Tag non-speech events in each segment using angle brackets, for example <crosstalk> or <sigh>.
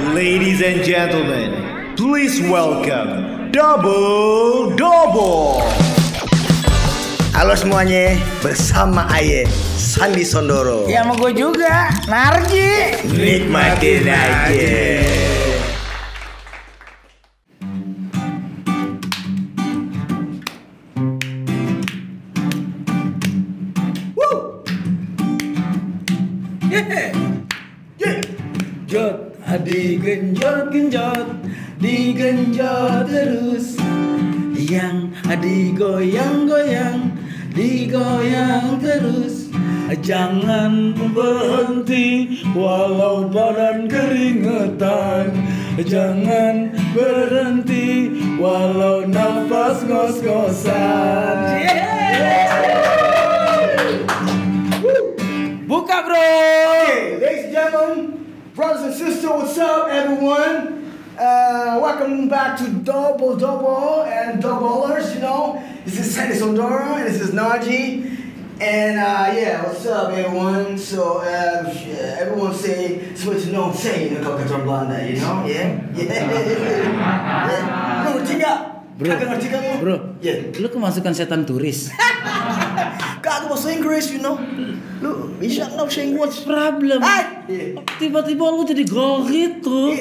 Ladies and gentlemen, please welcome Double Double. Halo semuanya, bersama Aye Sandi Sondoro. Ya sama gue juga, Narji. Nikmatin aja. Adi genjot genjot, digenjot terus. Yang adi goyang goyang, digoyang terus. Jangan berhenti walau badan keringetan. Jangan berhenti walau nafas ngos-ngosan. Buka bro. Okay, ladies and gentlemen, brothers and sisters, what's up, everyone? Uh, welcome back to Double Double and Doublers. You know, this is Sandy Sondoro and this is Naji. And uh, yeah, what's up, everyone? So uh, everyone say, switch no say in Coca-Cola Blonde, you know? Yeah, yeah. <laughs> yeah. Nggak? Bro, ngerti kan lu? bro, Yeah. lu kemasukan setan turis. <laughs> Kagak bahasa Inggris, you know? Lu bisa nggak bahasa Inggris? Problem. Iya. Tiba-tiba lu jadi gol gitu.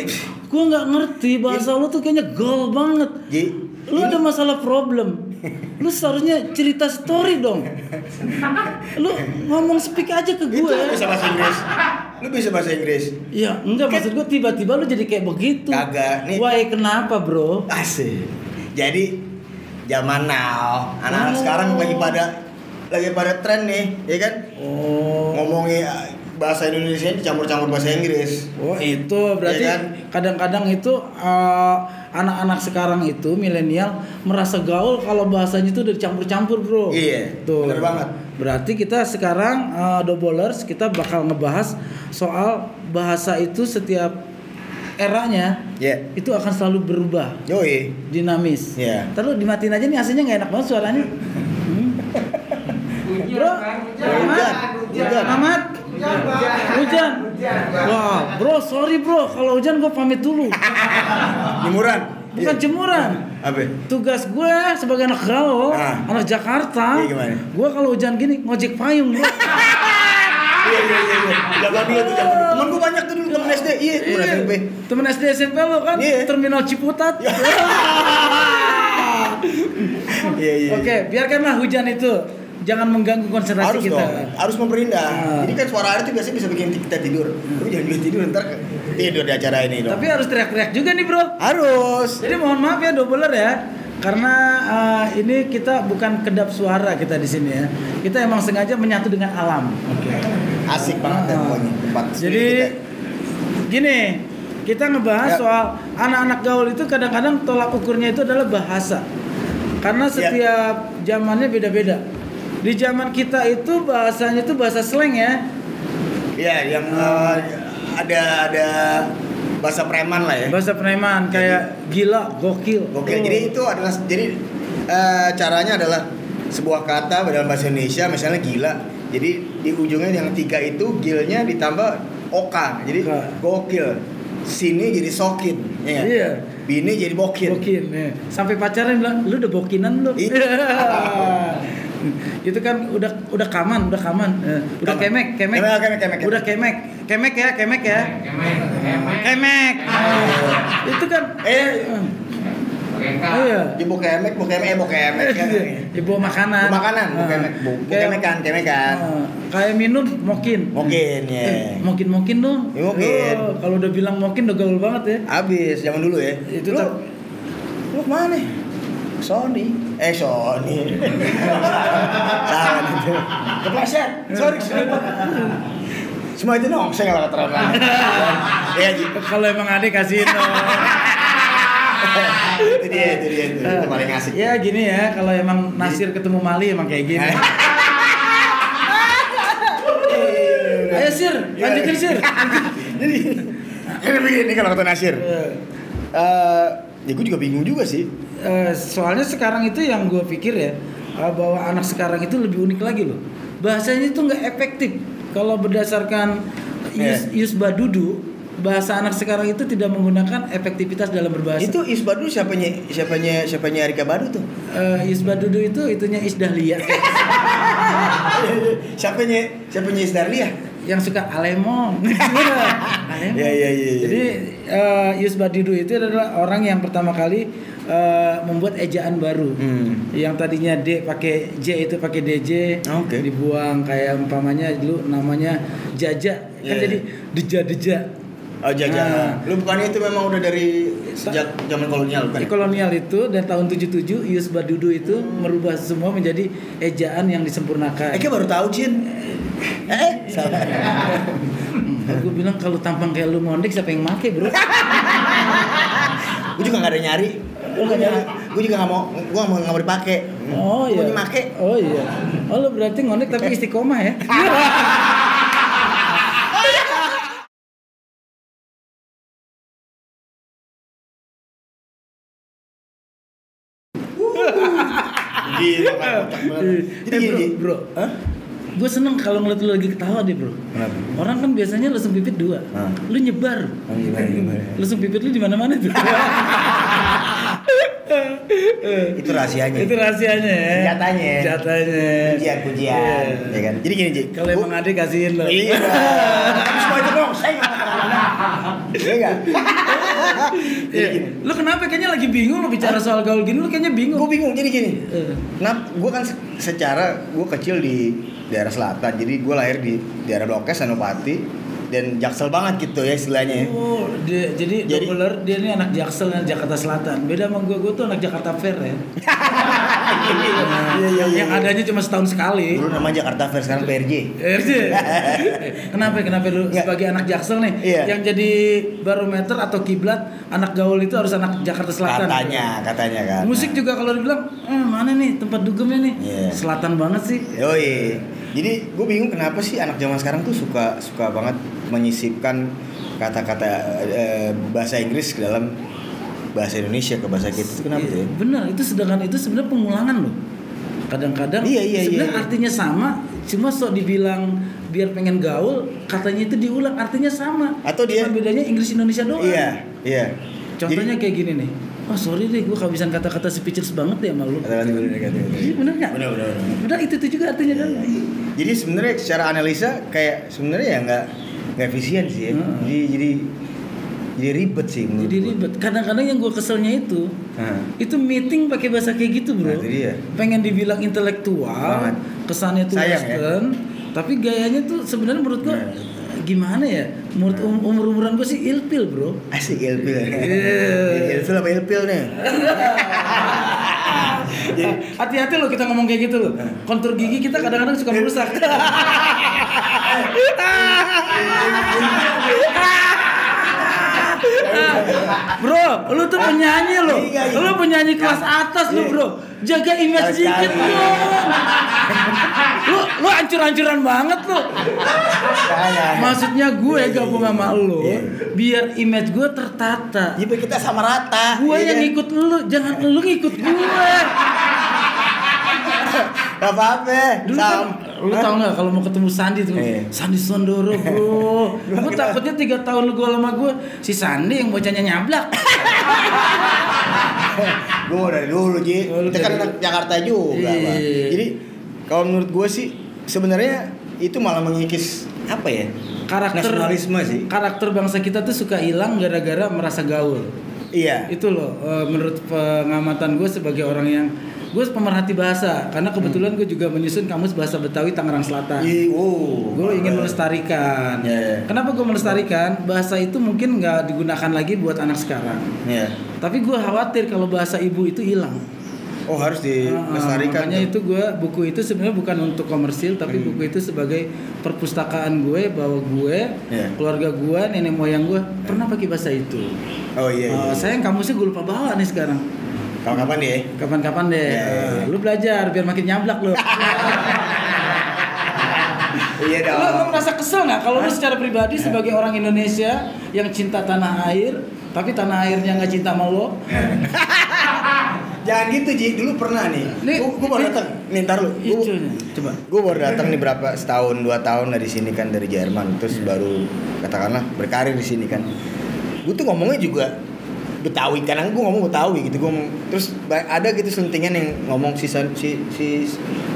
Gua nggak ngerti bahasa lu tuh kayaknya gol banget. Ji, Lu ada masalah problem. <laughs> Lu seharusnya cerita story dong. Lu ngomong speak aja ke Itu gue. lu bisa bahasa Inggris. Lu bisa bahasa Inggris. Ya enggak maksud gue tiba-tiba lu jadi kayak begitu. Kagak, nih. Wah, kenapa bro? Asik. Jadi zaman now, anak-anak Oh. sekarang lagi pada lagi pada tren nih, ya kan? Oh. Ngomongin uh, bahasa Indonesia dicampur-campur bahasa Inggris. Oh itu berarti Iya kan? kadang-kadang itu eh, anak-anak sekarang itu milenial merasa gaul kalau bahasanya itu udah dicampur-campur bro. Iya, Tuh. bener banget. Berarti kita sekarang eh, doublers kita bakal ngebahas soal bahasa itu setiap eranya Iya. itu akan selalu berubah, Yoi. dinamis. Iya. Terus dimatiin aja nih aslinya nggak enak banget suaranya. Hmm. Bro, Ahmad, Hujan. Ahmad, hujan. Wah, bro, sorry bro, kalau hujan gue pamit dulu. <laughs> Jemuran. Bukan Iya. jemuran. Apa? Tugas gue sebagai anak gaul, Ah. anak Jakarta, Iya, gue kalau hujan gini ngojek payung bro. <laughs> Iya iya iya. iya. Zaman dulu tuh zaman. dulu. Temen gua banyak tuh dulu temen SD. Iya, temen Iya. SMP. Temen SD SMP lo kan, Iya. terminal Ciputat. <laughs> Iya iya. Oke, biarkanlah hujan itu jangan mengganggu konsentrasi Harus kita. dong, harus memperindah. Ah. Jadi kan suara air itu biasanya bisa bikin kita tidur. Lu jangan juga tidur ntar tidur di acara ini dong. Tapi harus teriak-teriak juga nih bro. harus. Jadi mohon maaf ya doubler ya, karena uh, ini kita bukan kedap suara kita di sini ya. Kita emang sengaja menyatu dengan alam. Oke. Asik banget ya Ah. pokoknya tempat Jadi gini, kita ngebahas Ya. soal anak-anak gaul itu kadang-kadang tolak ukurnya itu adalah bahasa. Karena Ya. setiap zamannya beda-beda. Di zaman kita itu bahasanya itu bahasa slang ya. Iya, yang eh, ada ada bahasa preman lah ya. Bahasa preman kayak gila, gokil. Oke, Oh. jadi itu adalah jadi eh, caranya adalah sebuah kata dalam bahasa Indonesia misalnya gila. Jadi di ujungnya yang tiga itu gilnya ditambah oka. Jadi Oka. gokil. Sini jadi sokin, ya? Iya. Bini jadi bokin. Bokin, ya. Sampai pacaran bilang, lu udah bokinan lu. Iya. <laughs> <laughs> itu kan udah udah kaman, udah kaman. Eh, udah Kaman. kemek, kemek. Kemek, kemek, kemek, Udah kemek. Kemek ya, kemek ya. Kemek. Oh. Itu kan Eh, Oh iya. ibu kemek, bu kemek, eh, bu kemek. <laughs> ya. Ibu makanan. Bu makanan, bu Ah. kemek, bu, bu Kayak- kemekan, kemekan. Ah, kayak minum mokin. Mokin, ya. Eh, mokin mokin dong. Ya, mokin. Oh, kalau udah bilang mokin udah gaul banget ya. Abis zaman dulu ya. Itu lu, lu ke mana? Sony. Eh Sony. Salah itu. Kepleset. Sorry, sorry. Semua itu dong, saya nggak keterlaluan. Ya. Kalau emang kasihin dong. itu dia, itu dia, itu, itu paling asik. Ya gini ya, kalau emang Nasir ketemu Mali emang kayak gini. Ayo Sir, lanjutin Sir. Jadi, ini begini kalau kata Nasir. Eh, ya gue juga bingung juga sih. Eh, soalnya sekarang itu yang gue pikir ya eh, bahwa anak sekarang itu lebih unik lagi loh. Bahasanya itu nggak efektif. Kalau berdasarkan Yus, Yeah. Yus Badudu bahasa anak sekarang itu tidak menggunakan efektivitas dalam berbahasa. Itu Isbadu siapanya siapanya siapanya Arika Badu tuh? Eh, Isbadudu itu itunya Isdahlia <laughs> siapanya siapanya Isdarlia? yang suka alemong. <laughs> alemong. Iya, iya, iya, iya. Jadi eh, Yus Badudu itu adalah orang yang pertama kali eh, membuat ejaan baru. Hmm. Yang tadinya D pakai J itu pakai DJ, Oke. dibuang kayak umpamanya dulu namanya Jaja kan Iya. jadi Deja Deja. Oh jajan. Nah. Lu bukannya itu memang udah dari sejak zaman kolonial bukan? Di kolonial itu dan tahun 77 Yus Badudu itu Hmm. merubah semua menjadi ejaan yang disempurnakan. Eh, baru tahu Cin. Eh, salah. Gue bilang kalau tampang kayak lu ngondek siapa yang make bro? <laughs> gue juga gak ada nyari. Gue gak nyari. Gue juga gak mau. Gue gak mau gak mau dipakai. Oh iya. mau make. Oh iya. Oh lu berarti ngondek tapi istiqomah ya? Gila kan banget. Jadi Eh, gini. bro, bro. Hah? Gue seneng kalau ngeliat lu lagi ketawa deh bro. Kenapa? Orang kan biasanya lesung pipit dua, Hah. lu nyebar. Oh, gimana gimana? Lesung pipit lu di mana-mana tuh. <laughs> Itu rahasianya. Itu rahasianya ya. Senjatanya. Senjatanya. Pujian pujian. Iya. Ya kan. Jadi gini Ji. Kalau emang ada kasihin lo. Iya. <laughs> Semua itu dong. Saya Iya nggak? Iya. Lu kenapa kayaknya lagi bingung lu bicara soal gaul gini lu kayaknya bingung. Gue bingung. Jadi gini. Eh. Nah, gue kan se- secara gue kecil di daerah selatan, jadi gue lahir di daerah Blok S, Senopati, dan jaksel banget gitu ya istilahnya. ya. Oh, dia, jadi, Jadi- doubler dia ini anak Jaksel dan Jakarta Selatan. Beda sama gue, gue tuh anak Jakarta Fair ya. <laughs> Iya iya yang adanya cuma setahun sekali. Dulu nama Jakarta Fair sekarang PRJ. RJ. <laughs> kenapa kenapa lu Nggak. sebagai anak Jaksel nih Iya. yang jadi barometer atau kiblat anak gaul itu harus anak Jakarta Selatan. Katanya, katanya kan. Musik juga kalau dibilang, eh, mana nih tempat dugemnya nih? Iya. Selatan banget sih. Yoi. Jadi gue bingung kenapa sih anak zaman sekarang tuh suka suka banget menyisipkan kata-kata eh, bahasa Inggris ke dalam bahasa Indonesia ke bahasa kita itu kenapa tuh? ya? Benar, itu sedangkan itu sebenarnya pengulangan loh. Kadang-kadang Iya, iya, sebenarnya iya. artinya sama, cuma sok dibilang biar pengen gaul, katanya itu diulang artinya sama. Atau dia- Cuma bedanya Inggris Indonesia doang. Iya, iya. Contohnya kayak gini nih. Oh sorry deh, gue kehabisan kata-kata speechless banget ya sama lu. kata-kata bener Iya bener nggak? Bener, bener. Bener itu itu juga artinya kan. Jadi sebenarnya secara analisa kayak sebenarnya ya nggak nggak efisien sih ya. Heeh. Jadi jadi jadi ribet sih menurut Jadi ribet. Kadang-kadang yang gue keselnya itu, Heeh. itu meeting pakai bahasa kayak gitu bro. Nah, dia. Pengen dibilang intelektual, Banget. kesannya tuh Sayang, ya. western, tapi gayanya tuh sebenarnya menurut gue Nah. gimana ya? Menurut um, umur umuran gue sih ilpil bro. Asik ilpil. Iya. <laughs> ilpil apa ilpil nih? <laughs> Hati-hati loh kita ngomong kayak gitu loh. Nah. Kontur gigi kita kadang-kadang suka merusak. <laughs> bro, lu tuh penyanyi lo. Iya, iya. Lu penyanyi kelas atas lu, Bro. Jaga image dikit dong. lu lu hancur-hancuran banget lu. Maksudnya gue gabung sama lu Iya. biar image gue tertata. Ya biar kita sama rata. Gue iya yang kan? ngikut lu, jangan lu ngikut gue. Gak apa-apa. Dulu kan, lu tau gak kalau mau ketemu Sandi tuh, Iya. Sandi Sondoro bro. <laughs> gue takutnya tiga tahun lu gue sama gue, si Sandi yang bocahnya nyablak. <laughs> gue dari dulu Ji. Oh, Kita kan anak Jakarta juga, Iya. Bang. Jadi kalau menurut gue sih sebenarnya itu malah mengikis apa ya? Karakter nasionalisme sih. Karakter bangsa kita tuh suka hilang gara-gara merasa gaul. Iya. Itu loh, eh, menurut pengamatan gue sebagai orang yang gue pemerhati bahasa, karena kebetulan gue juga menyusun kamus bahasa Betawi Tangerang Selatan. Ih, wow. Gue ingin melestarikan. Iya, iya. Kenapa gue melestarikan? Bahasa itu mungkin nggak digunakan lagi buat anak sekarang. Iya. Tapi gue khawatir kalau bahasa ibu itu hilang. Oh harus dilestarikan. makanya itu gue buku itu sebenarnya bukan untuk komersil, tapi buku itu sebagai perpustakaan gue bahwa gue, Iya. keluarga gue, nenek moyang gue pernah pakai bahasa itu. Oh iya. iya. Eh, sayang kamusnya gue lupa bawa nih sekarang. Kapan-kapan deh. Kapan-kapan deh. Iya, iya, iya. Eh, lu belajar biar makin nyablak lu. <laughs> Iya Lu, lu merasa kesel nggak kalau lu secara pribadi sebagai orang Indonesia yang cinta tanah air, tapi tanah airnya nggak cinta sama lo? <laughs> jangan gitu Ji. Dulu pernah nih. Nih, gue gue baru datang. Nih ntar lu. Gua- coba. gue baru datang nih berapa setahun dua tahun dari sini kan dari Jerman. Terus baru katakanlah berkarir di sini kan. Gue tuh ngomongnya juga Betawi. Kadang gue ngomong Betawi gitu. Gue terus ada gitu sentingan yang ngomong si si si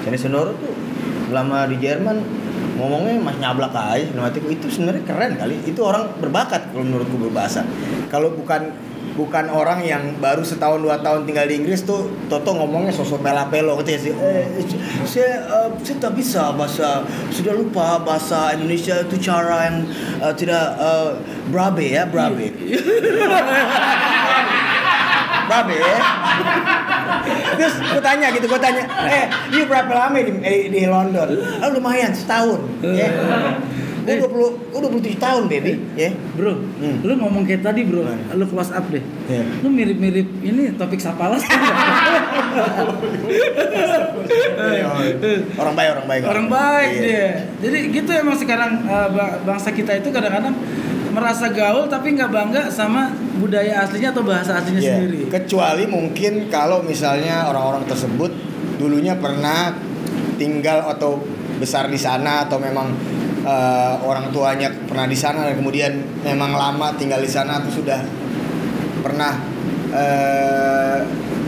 Sani Sonoro tuh lama di Jerman ngomongnya mas nyablak aja hatiku itu sebenarnya keren kali. Itu orang berbakat kalau menurutku berbahasa. Kalau bukan bukan orang yang baru setahun dua tahun tinggal di Inggris tuh Toto ngomongnya sosok pela-pelo gitu ya sih? Eh, saya eh, saya tak bisa bahasa sudah lupa bahasa Indonesia itu cara yang eh, tidak eh, brabe ya brabe <laughs> brabe ya terus gue tanya gitu gue tanya eh ini berapa lama di, eh, di London oh lumayan setahun ya gue 20 gue 27 tahun baby ya Bro, Hmm. lu ngomong kayak tadi bro, lu close up deh. Iya. Lu mirip-mirip ini topik sapalas. <laughs> orang baik orang baik Orang baik Iya. dia. Jadi gitu emang sekarang uh, ba- bangsa kita itu kadang-kadang merasa gaul tapi nggak bangga sama budaya aslinya atau bahasa aslinya Iya, sendiri. Kecuali mungkin kalau misalnya orang-orang tersebut dulunya pernah tinggal atau besar di sana atau memang eh, orang tuanya pernah di sana dan kemudian memang lama tinggal di sana atau sudah pernah eh,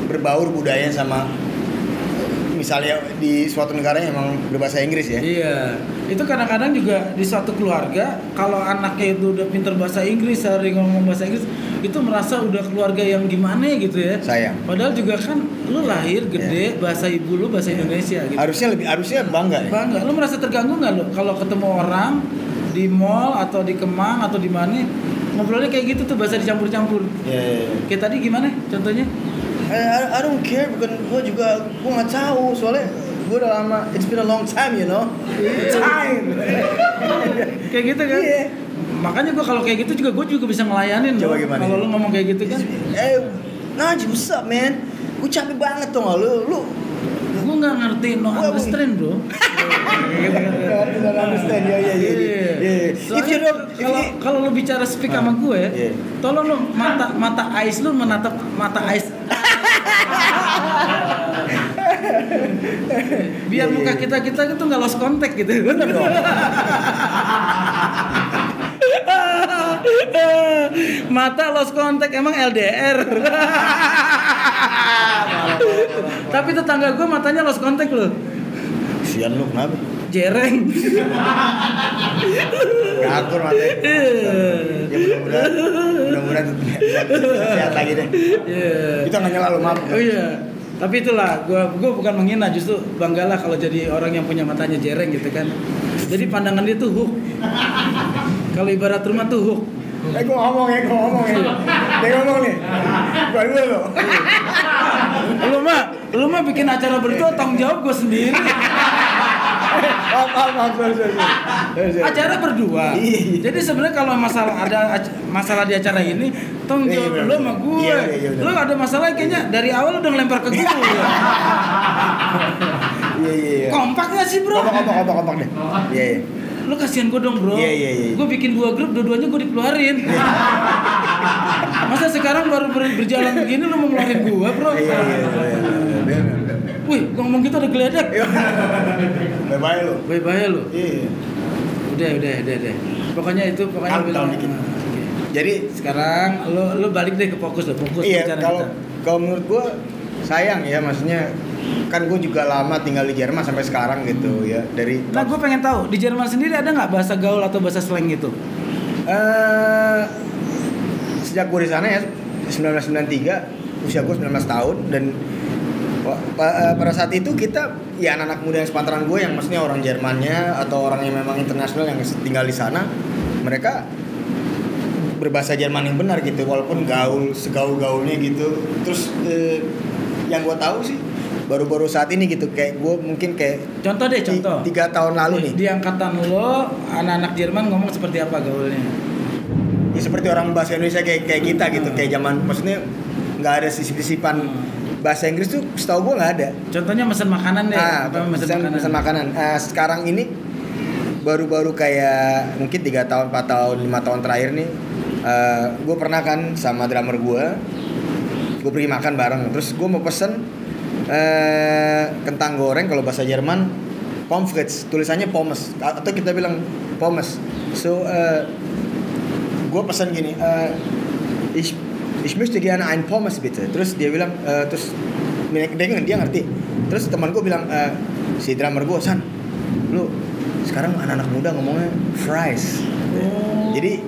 berbaur budaya sama misalnya di suatu negara yang memang berbahasa Inggris ya. Iya, itu kadang-kadang juga di suatu keluarga kalau anaknya itu udah pinter bahasa Inggris, sering ngomong bahasa Inggris, itu merasa udah keluarga yang gimana gitu ya. Sayang. Padahal juga kan lu lahir gede bahasa ibu lu bahasa Indonesia gitu. Harusnya lebih harusnya bangga ya. Bangga. Lu merasa terganggu nggak lu kalau ketemu orang di mall atau di Kemang atau di mana ngobrolnya kayak gitu tuh bahasa dicampur-campur. Iya, iya, iya. Kayak tadi gimana contohnya? I, I, I don't care bukan gue juga gue nggak tahu soalnya gue udah lama it's been a long time you know time <laughs> Kayak gitu kan? Iya. Makanya gua kalau kayak gitu juga gue juga bisa ngelayanin Coba gimana? Kalau lu ngomong kayak gitu kan. eh Najib what's up man gue capek banget tuh lu lu Gue nggak ngerti no understand bro. <laughs> Understand. Ya, ya, ya, ya. Ya, ya. Kalau kalau lu bicara speak sama gue, Iya. tolong lu mata mata eyes lu menatap mata eyes. Biar Iya, muka iya. kita kita itu nggak lost contact gitu. Bener dong. Mata lost contact emang LDR. Tapi tetangga gue matanya lost contact loh. Sian lu kenapa? Jereng. Ngakur matanya. Ya mudah-mudahan mudah-mudahan sehat lagi deh. Iya. Itu nggak nyala lu maaf. Oh iya. Tapi itulah, gua gua bukan menghina, justru banggalah kalau jadi orang yang punya matanya jereng gitu kan. Jadi pandangan dia tuh hook. Kalau ibarat rumah tuh hook. Eh gue ngomong ya, gue ngomong ya. Dia ngomong nih. Gue dulu lo. Lu mah, lu mah bikin acara berdua tanggung jawab gua sendiri. Maaf, maaf, maaf. Acara berdua. Iya. Jadi sebenarnya kalau masalah ada masalah di acara ini, tanggung Iya, jawab benar, lu benar. sama gue. Iya, iya, iya, lu ada masalah kayaknya dari awal udah ngelempar ke gue. Iya, iya, iya. Kompak gak sih bro? Kompak, kompak, kompak, kompak deh. Iya, iya. Lu kasihan gue dong bro. Iya, iya, iya. Gue bikin dua grup, dua-duanya gue dikeluarin. Masa sekarang baru ber- berjalan begini lu mau ngeluarin gue bro? Iya, iya, iya, iya, iya. Wih, ngomong gitu ada geledek. Bye-bye lu. Bye-bye lu. Iya. Udah, udah, udah, udah. Pokoknya itu, pokoknya bilang- dikit. Nah, oke. Jadi Sekarang lu lu balik deh ke fokus lo, fokus iya kalau kita. kalau menurut gue sayang ya maksudnya kan gue juga lama tinggal di Jerman sampai sekarang gitu ya dari Nah, gue pengen tahu di Jerman sendiri ada nggak bahasa gaul atau bahasa slang gitu? eh sejak gue di sana ya 1993 usia gue 19 tahun dan pada saat itu kita ya anak-anak muda yang sepantaran gue yang maksudnya orang Jermannya atau orang yang memang internasional yang tinggal di sana mereka berbahasa Jerman yang benar gitu walaupun gaul segaul-gaulnya gitu terus eh, yang gue tahu sih baru-baru saat ini gitu kayak gue mungkin kayak Contoh deh, contoh. tiga tahun lalu nih Di angkatan lo, anak-anak Jerman ngomong seperti apa gaulnya? ya seperti orang bahasa Indonesia kayak kayak kita gitu kayak zaman maksudnya nggak ada sisip-sisipan bahasa Inggris tuh setahu gue nggak ada. Contohnya mesen makanan deh. ah pesan, makanan? pesan makanan. Ah, sekarang ini baru-baru kayak mungkin tiga tahun 4 tahun lima tahun terakhir nih gue pernah kan sama drummer gue gue pergi makan bareng. Terus gue mau pesen eh kentang goreng kalau bahasa Jerman pommes frites. Tulisannya pommes atau kita bilang pommes. So eh gue pesan gini ich ich möchte gerne ein pommes bitte. Terus dia bilang eh, terus dia, dia ngerti. Terus teman gue bilang eh, si drummer gue san lu sekarang anak-anak muda ngomongnya fries. Jadi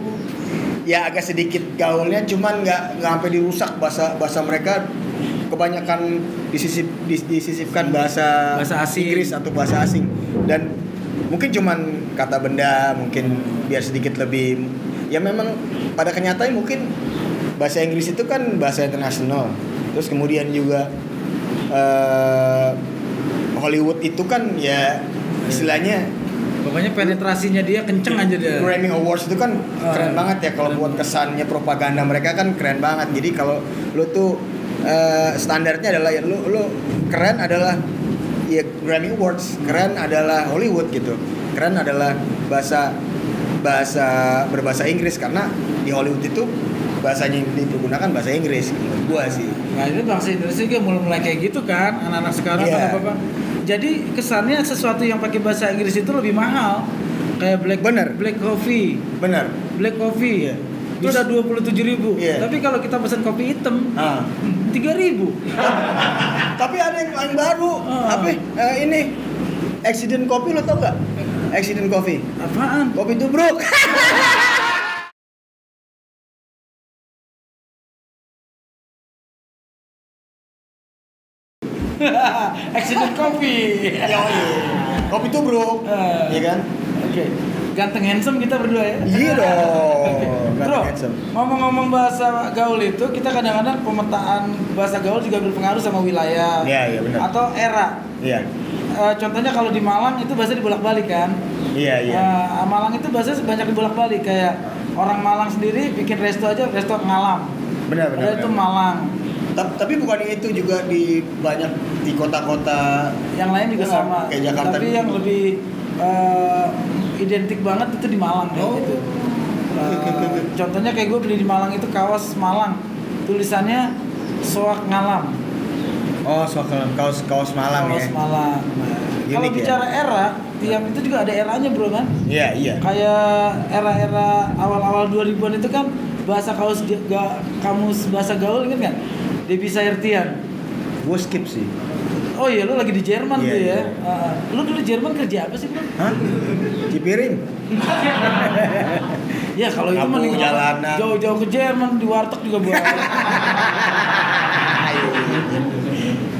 ya agak sedikit gaulnya cuman nggak nggak sampai dirusak bahasa bahasa mereka. Kebanyakan disisip dis- disisipkan bahasa Bahasa asing. Inggris atau bahasa asing. Dan mungkin cuman kata benda mungkin biar sedikit lebih ya memang pada kenyataan mungkin bahasa Inggris itu kan bahasa internasional terus kemudian juga eh, Hollywood itu kan ya istilahnya Pokoknya penetrasinya dia kenceng aja dia. Grammy Awards itu kan Ah, keren banget ya kalau buat kesannya propaganda mereka kan keren banget. Jadi kalau lu tuh eh, standarnya adalah ya lu lu keren adalah ya Grammy Awards, keren adalah Hollywood gitu. Keren adalah bahasa bahasa berbahasa Inggris karena di Hollywood itu bahasanya dipergunakan bahasa Inggris menurut gua sih. Nah itu bangsa Indonesia juga mulai mulai kayak gitu kan anak-anak sekarang kan apa apa. Jadi kesannya sesuatu yang pakai bahasa Inggris itu lebih mahal. Kayak black Bener. black coffee, Benar. black coffee Iya. bisa dua puluh tujuh ribu. Iya. Tapi kalau kita pesan kopi hitam Ah. tiga ribu. <laughs> Tapi ada yang, yang baru. Ah. Apa? eh, ini Accident Coffee lo tau gak? Accident Coffee. Apaan? Kopi tubruk. <laughs> Accident coffee. Yoi. Kopi tubruk. Ah. Iya kan? Oke. Ganteng handsome kita berdua ya. Iya <laughs> dong. Bro, ngomong-ngomong bahasa gaul itu, kita kadang-kadang pemetaan bahasa gaul juga berpengaruh sama wilayah Iya, iya, benar. atau era. Iya. Eh, contohnya kalau di Malang itu bahasa dibolak-balik kan. Iya, iya. Eh, Malang itu bahasa banyak dibolak-balik kayak orang Malang sendiri bikin resto aja resto ngalam. Benar, benar. Itu. Malang. Ta- Tapi bukan itu juga di banyak di kota-kota Yang lain juga sama. kayak Jakarta Tapi gitu. yang lebih eh, identik banget itu di Malang Oh. gitu. Eh, oke, oke. contohnya kayak gue beli di Malang itu kaos Malang. Tulisannya soak ngalam. Oh, soal kaos kaos Malang kaos ya. Malang. Nah, kalau ya? bicara era, tiap itu juga ada eranya bro kan. Iya, iya. Kayak era-era awal-awal 2000-an itu kan bahasa kaos ga, ga- kamus bahasa gaul inget kan? Debbie Sayertian. Gue skip sih. Oh iya, lu lagi di Jerman Iya, tuh ya. iya. Ah, lu dulu Jerman kerja apa sih, Bro? Hah? Cipiring. <laughs> Ya kalau itu mending jalanan. jauh-jauh ke Jerman di warteg juga boleh. <laughs>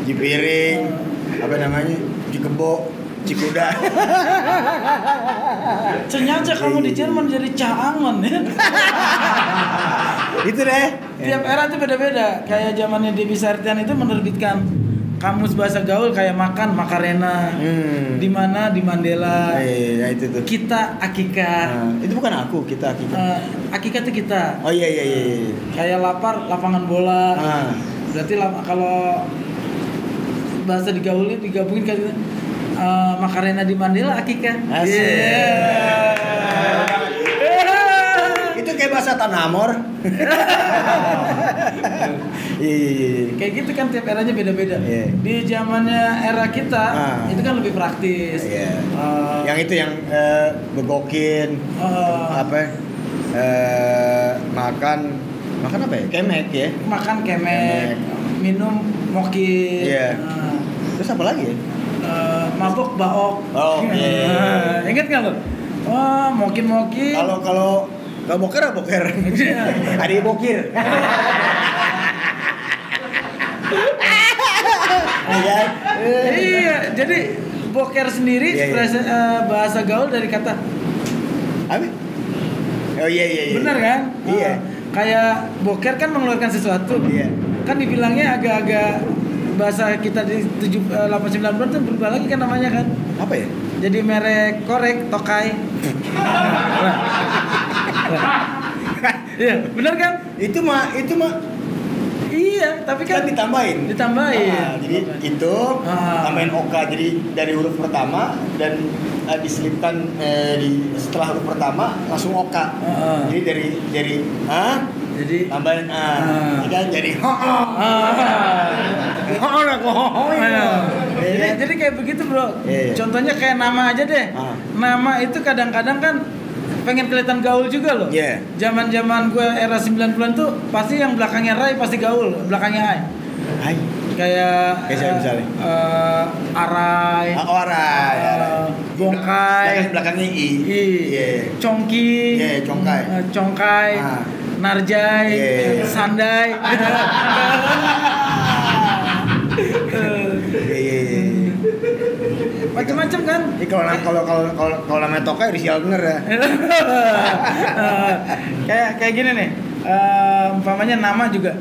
Cipiring. Apa namanya? Cikebo, Cikuda. Sengaja kamu di Jerman jadi caangan ya. <laughs> itu deh. Tiap era itu beda-beda. Kayak zamannya Debbie Sartian itu menerbitkan kamus bahasa gaul kayak makan makarena. Hmm. Di mana di Mandela. Iya, itu tuh. Kita Akika. Nah, itu bukan aku, kita kita. Eh, Akika itu kita. Oh iya iya iya. iya. Kayak lapar lapangan bola. Ah. Berarti kalau bahasa digaulin digabungin kayak. Eh, makarena di Mandela Akika. Asik. Yeah. Bahasa Tanamor. <laughs> Iya iya. Kayak gitu kan tiap eranya beda-beda. Iya. Di zamannya era kita Ah. itu kan lebih praktis. Iya. Eh, Yang itu yang eh, begokin eh, apa? eh makan makan apa ya? Kemek ya. makan kemek, Kemek. minum moki, Iya. eh, Terus apa lagi ya? eh, mabok baok. Oh, iya. Eh, <laughs> Ingat nggak lo? Wah, mokin-mokin. Kalau kalau nggak boker apa boker? Ada yang bokir. Iya kan? iya, jadi boker sendiri Iya, iya. eh, bahasa gaul dari kata Apa? Oh iya iya iya. benar kan? Iya. Eh, kayak boker kan mengeluarkan sesuatu. Iya. Kan dibilangnya agak-agak bahasa kita di 7 eh, 8 9 bulan tuh berubah lagi kan namanya kan. Apa ya? Jadi merek korek tokai. Nah. <laughs> <laughs> Iya, benar kan? Itu mah itu mah Iya, tapi kan kan ditambahin. ditambahin. Ah, jadi itu Ah. tambahin oka jadi dari huruf pertama dan eh, diselipkan eh, di setelah huruf pertama langsung oka. Ah. Jadi dari dari ah Jadi tambahin ah, Ah. kan jadi ho ho ah, <laughs> ho lah kok ho ho ah. jadi, jadi kayak begitu bro. Iya. Contohnya kayak nama aja deh. Ah. Nama itu kadang-kadang kan pengen kelihatan gaul juga loh. Iya. Zaman-zaman gue era 90-an tuh pasti yang belakangnya Rai pasti gaul, belakangnya Ai. Hai Kayak Kayak siapa misalnya? eh, Arai, Ah, orang eh, Bongkai, Belakang- belakangnya i I, Iya. Congki, Iya, Congkai. eh, Congkai, Ah. Narjai, Iya. Sandai. <laughs> <laughs> iya iya iya Macam-macam kan? Ini kalau kalau kalau kalau kalau namanya Tokai Rizal bener ya. <laughs> kayak kayak gini nih. eh, umpamanya nama juga.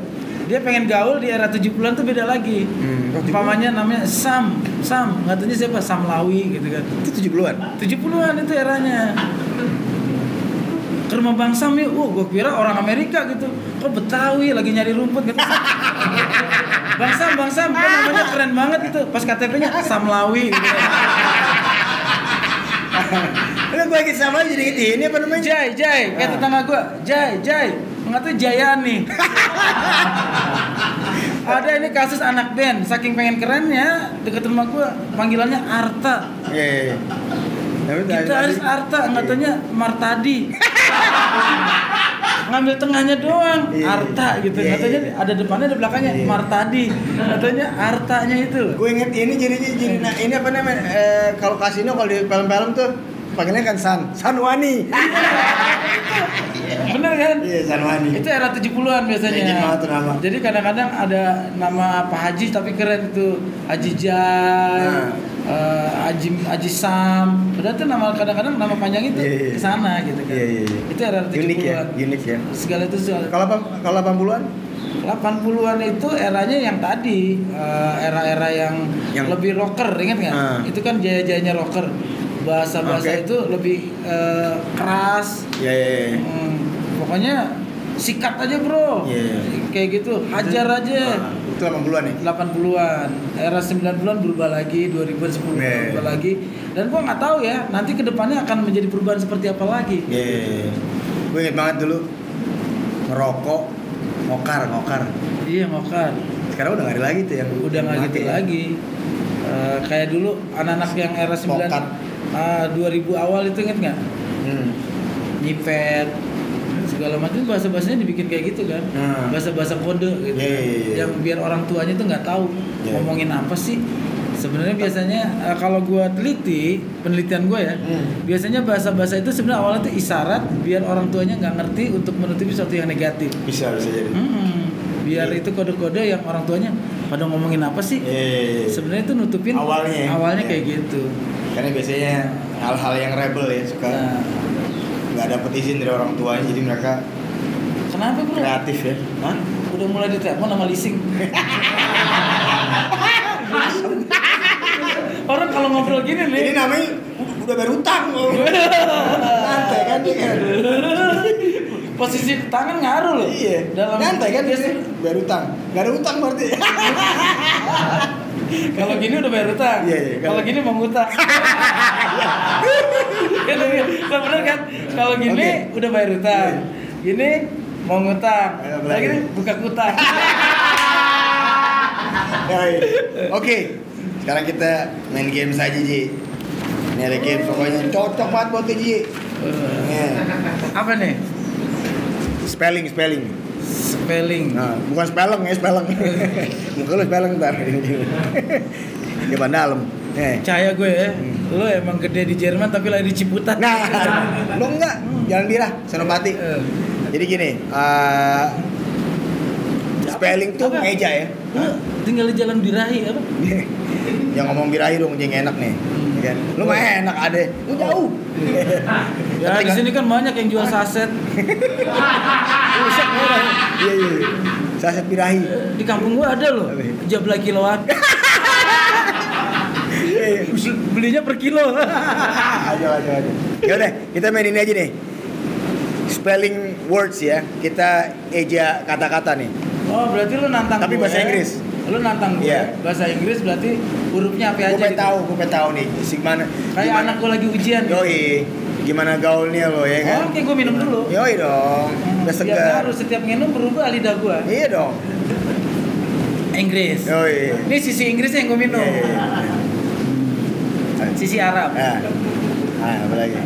Dia pengen gaul di era 70-an tuh beda lagi. Hmm, kok 70-an? umpamanya namanya Sam, Sam, nggak siapa? Sam Lawi gitu kan. Itu 70-an. 70-an itu eranya. Ke rumah Bang Sam ya, wah gue kira orang Amerika gitu. Kok Betawi lagi nyari rumput gitu. <laughs> Bang Sam, Bang Sam, kok namanya keren banget itu. Pas KTP-nya Sam Lawi gitu. <laughs> Lu gue lagi sama jadi ini apa namanya? Jai, Jai, kayak Ah. tetangga gua. Jai, Jai. Mengatakan Jayani. <laughs> Ada ini kasus anak band, saking pengen kerennya deket rumah gua, panggilannya Arta. Iya iya. iya. Tapi tadi- Gitaris tadi- Arta, katanya Martadi. <laughs> Ngambil tengahnya doang, Iya, Arta gitu. iya, Katanya iya. ada depannya ada belakangnya Iya. Martadi. Katanya Artanya itu. Gue inget ini jadi jadi nah, ini apa namanya? Eh, kalau kasino kalau di film-film tuh panggilnya kan San Sanwani. <laughs> Bener kan? Iya Sanwani. Itu era 70-an biasanya. Tuh nama. Jadi kadang-kadang ada nama Pak Haji tapi keren itu Haji Jai, Nah. Eh, Haji Haji Sam. Padahal tuh nama kadang-kadang nama panjang itu Iya, iya. ke sana gitu kan. Iya iya iya. Itu era 70-an. Unik ya, unik ya. Segala itu segala. Kalau kalau 80-an? 80-an itu eranya yang tadi eh, era-era yang, Yang- lebih rocker, ingat nggak? Ah. Itu kan jaya-jayanya rocker. Bahasa-bahasa Oke. itu lebih eh, keras, Iya iya iya. Hmm, pokoknya sikat aja bro Iya. kayak gitu hajar aja Ah, Itu 80-an ya? 80-an era 90-an berubah lagi 2000 10 Iya. berubah lagi dan gua nggak tahu ya nanti ke depannya akan menjadi perubahan seperti apa lagi Iya. iya, iya. Gue inget banget dulu ngerokok, ngokar, ngokar. iya ngokar Sekarang udah gak ada lagi tuh yang udah nggak gitu ya. lagi Eh, kayak dulu anak-anak yang era 9 Pokat. ah, 2000 awal itu inget nggak Hmm. nyipet segala macam bahasa bahasanya dibikin kayak gitu kan Hmm. bahasa bahasa kode gitu Iya, iya, iya. yang biar orang tuanya tuh nggak tahu Iya. ngomongin apa sih sebenarnya biasanya eh, kalau gua teliti penelitian gua ya Hmm. biasanya bahasa bahasa itu sebenarnya awalnya tuh isyarat biar orang tuanya nggak ngerti untuk menutupi sesuatu yang negatif Bisa, bisa jadi. Hmm, biar Iya. itu kode-kode yang orang tuanya pada ngomongin apa sih Iya, iya, iya. sebenarnya itu nutupin Awalnya ya? awalnya Iya. kayak gitu Karena biasanya hal-hal yang rebel ya suka nah, nggak dapet izin dari orang tuanya jadi mereka kenapa bro kreatif ya. Hah? udah mulai ditelepon sama leasing <laughs> orang kalau ngobrol gini nih Ini namanya udah berutang. Santai <laughs> kan dia kan. posisi tangan ngaruh loh Iya. dalam Santai kan dia berutang. Gak ada utang berarti. <laughs> kalau gini udah bayar utang Iya, iya. kalau gini mau ngutang Gitu, gitu. Nah, bener kan kalau gini Oke. udah bayar utang gini mau ngutang lagi gini buka utang <laughs> iya. Oke. Sekarang kita main game saja Ji. Ini ada game pokoknya cocok banget buat Ji. Nih, apa nih spelling spelling. spelling Nah, bukan spelling ya spelling. <laughs> Muka lu spelling ntar. Coba <laughs> dalam. Nih. Percaya gue ya, lo emang gede di Jerman tapi lahir di Ciputat. Nah, lu enggak, Jalan Birah, Senopati. Eh, Jadi gini, eh, spelling tuh Apa? meja ya. Lo tinggal di Jalan Birahi apa? <laughs> Yang ngomong birahi dong, yang enak nih. Ya kan? Lu mah enak ada. Lu jauh. <laughs> Ya di sini kan banyak yang jual saset. Rusak <laughs> murah. Iya iya. Saset birahi. Di kampung gua ada loh, jablay kiloan. Iya iya. Belinya per kilo. Ayo ayo ayo. Ya udah, kita main ini aja nih. Spelling words ya. Kita eja kata-kata nih. Oh berarti lu nantang Tapi gue. bahasa Inggris. Lu nantang gue. Iya. Bahasa Inggris berarti hurufnya apa Gue aja pengen gitu. tahu, gue tahu nih. Si mana? Kayak anak gue lagi ujian. gitu. Yoi. gimana gaulnya lo ya kan? Oke, gue minum dulu. Yoi dong, udah Biar segar. harus setiap minum berubah lidah gue. Iya dong. Inggris. Yoi. Ini sisi Inggrisnya yang gue minum. Iya, iya, iya. Sisi Arab. Nah, ah, apa lagi?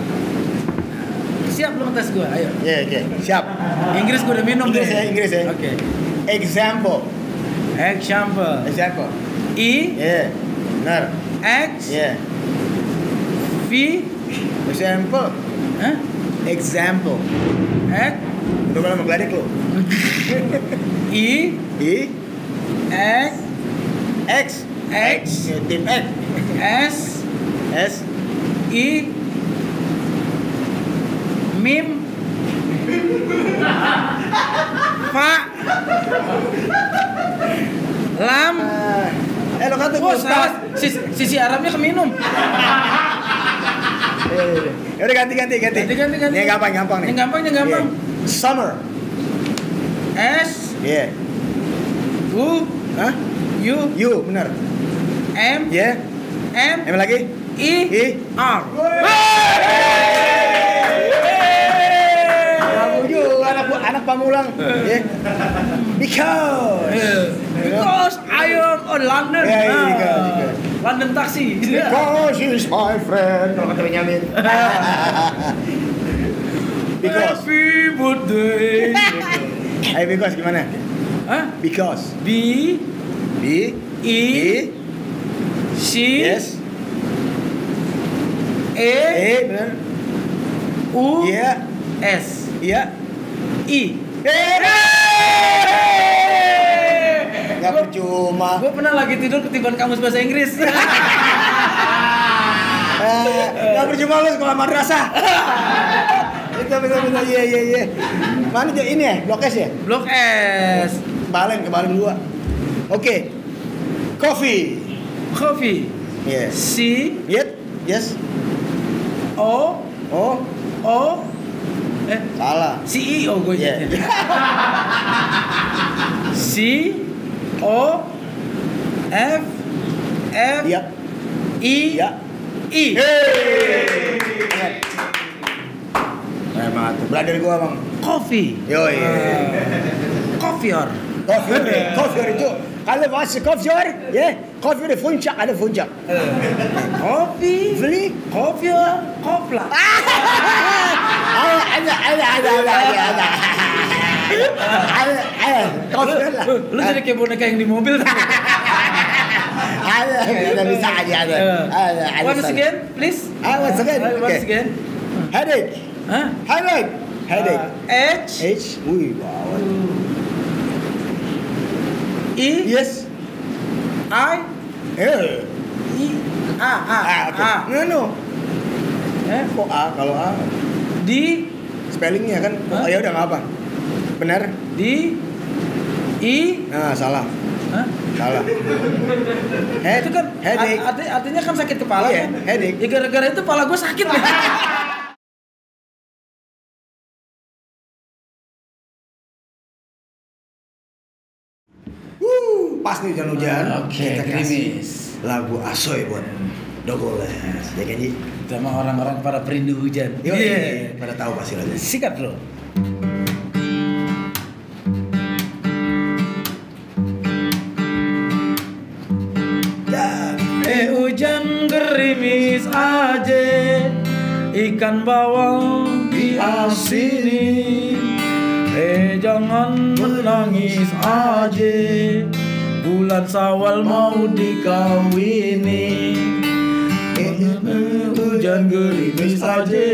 Siap belum tes gue? Ayo. Iya, oke, siap. Inggris gue udah minum Inggris nih. ya, Inggris ya. Oke. Example, Example. example. I Iya, benar. X Iya. V Example, Hah? example. X Udah malah menggeledek lo. I I, X X, X Ya, tim X, S S, I Mim Fa Lam Eh lo kan tuh Oh salah sisi, sisi Arabnya keminum Ya udah ganti ganti ganti. Ganti, ganti, ganti. Ini yang gampang gampang nih. Yang gampang, yang gampang. Iya. Summer. S Iya. U Hah? U You benar. M Iya. M Em lagi. I I. R Kamu juga anak anak pamulang. Iya. Because. Because I am on London Ya, iya, Ah. because, because. London taxi Because <laughs> he's my friend. Kalau kata Benyamin. <laughs> Because. Happy birthday <laughs> Ayo because gimana? Hah? Because. B B. I I. C Yes. E E benar. U Iya. S Iya. I Gak percuma. Gue pernah lagi tidur ketiban kamus bahasa Inggris <laughs> Eh, Gak percuma lu sekolah madrasah. Betul betul betul iya iya iya. Mana ini ya? Blok S ya? Blok S Balen ke Balen dua. Oke. Coffee. Coffee Yes. C Yet. Yes. O Oh, O Eh salah. CEO gue Iya. jadinya. C <laughs> O F F Iya. I Iya. I Hey. Eh, banget tuh. Brother gua, Bang. Coffee Yoi. Coffee or Coffee, coffee itu kalau masih coffee ya, coffee ada puncak, ada puncak. Coffee Beli. Coffee or Kopla Ada, ada, ada, ada, ada, ada, ada. Coffee lah. Lu, jadi kayak boneka yang di mobil Ada, ada bisa aja ada. Ada, ada. Once again please Ah, once again. Once again Headache, Hah? headache, headache. Uh, H H, wih, wow. I Yes. I Eh. I A A Ah, oke. A No, no. Eh, Kok A? Kalau A, di spellingnya kan? Hah? Oh, ya udah nggak apa. Benar? di I Nah, salah. Hah? Salah. Head, <laughs> itu kan headache. art- arti- artinya kan sakit kepala Iya, kan? headache. Ya gara-gara itu kepala gue sakit <laughs> pas nih hujan-hujan. Oke, Kita kasih gerimis. lagu Asoy buat Dogoles. Ya kan? Sama orang-orang para perindu hujan. Iya. pada tahu pasti lagu. Sikat bro. Ya. Eh hujan gerimis aja Ikan bawang diasini Eh jangan menangis aja Bulan sawal mau dikawini. Hujan gerimis aja.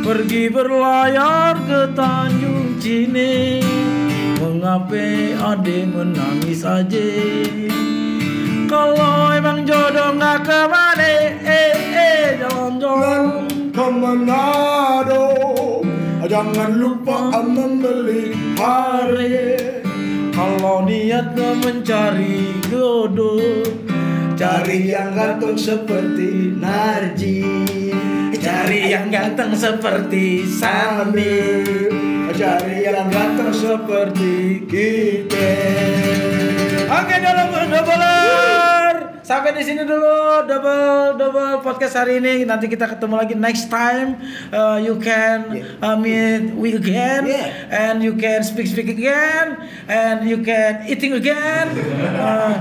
Pergi berlayar ke Tanjung Cine. Mengapa ade menangis aja? Kalau emang jodoh nggak ke mana Eh eh jalan-jalan ke Manado. Jangan lupa membeli hari Kalau niatnya mencari jodoh Cari yang ganteng seperti Narji. Cari yang ganteng seperti Sambil Cari yang ganteng seperti kita Oke dalam dolar sampai di sini dulu double double podcast hari ini. Nanti kita ketemu lagi next time. Uh, you can uh, meet we again, Yeah. and you can speak speak again, and you can eating again, <laughs> uh,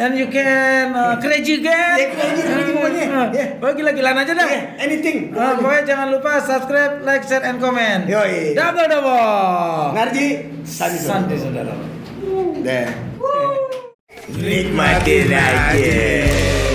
and you can uh, crazy again. Yeah, crazy, crazy pokoknya. Yeah. Pokoknya gila-gilaan aja dah. Yeah, anything. Uh, pokoknya jangan lupa subscribe, like, share, and comment. Yoi. Double double. Narji, Sandi. Saudara. Deh. Nikmatin aja.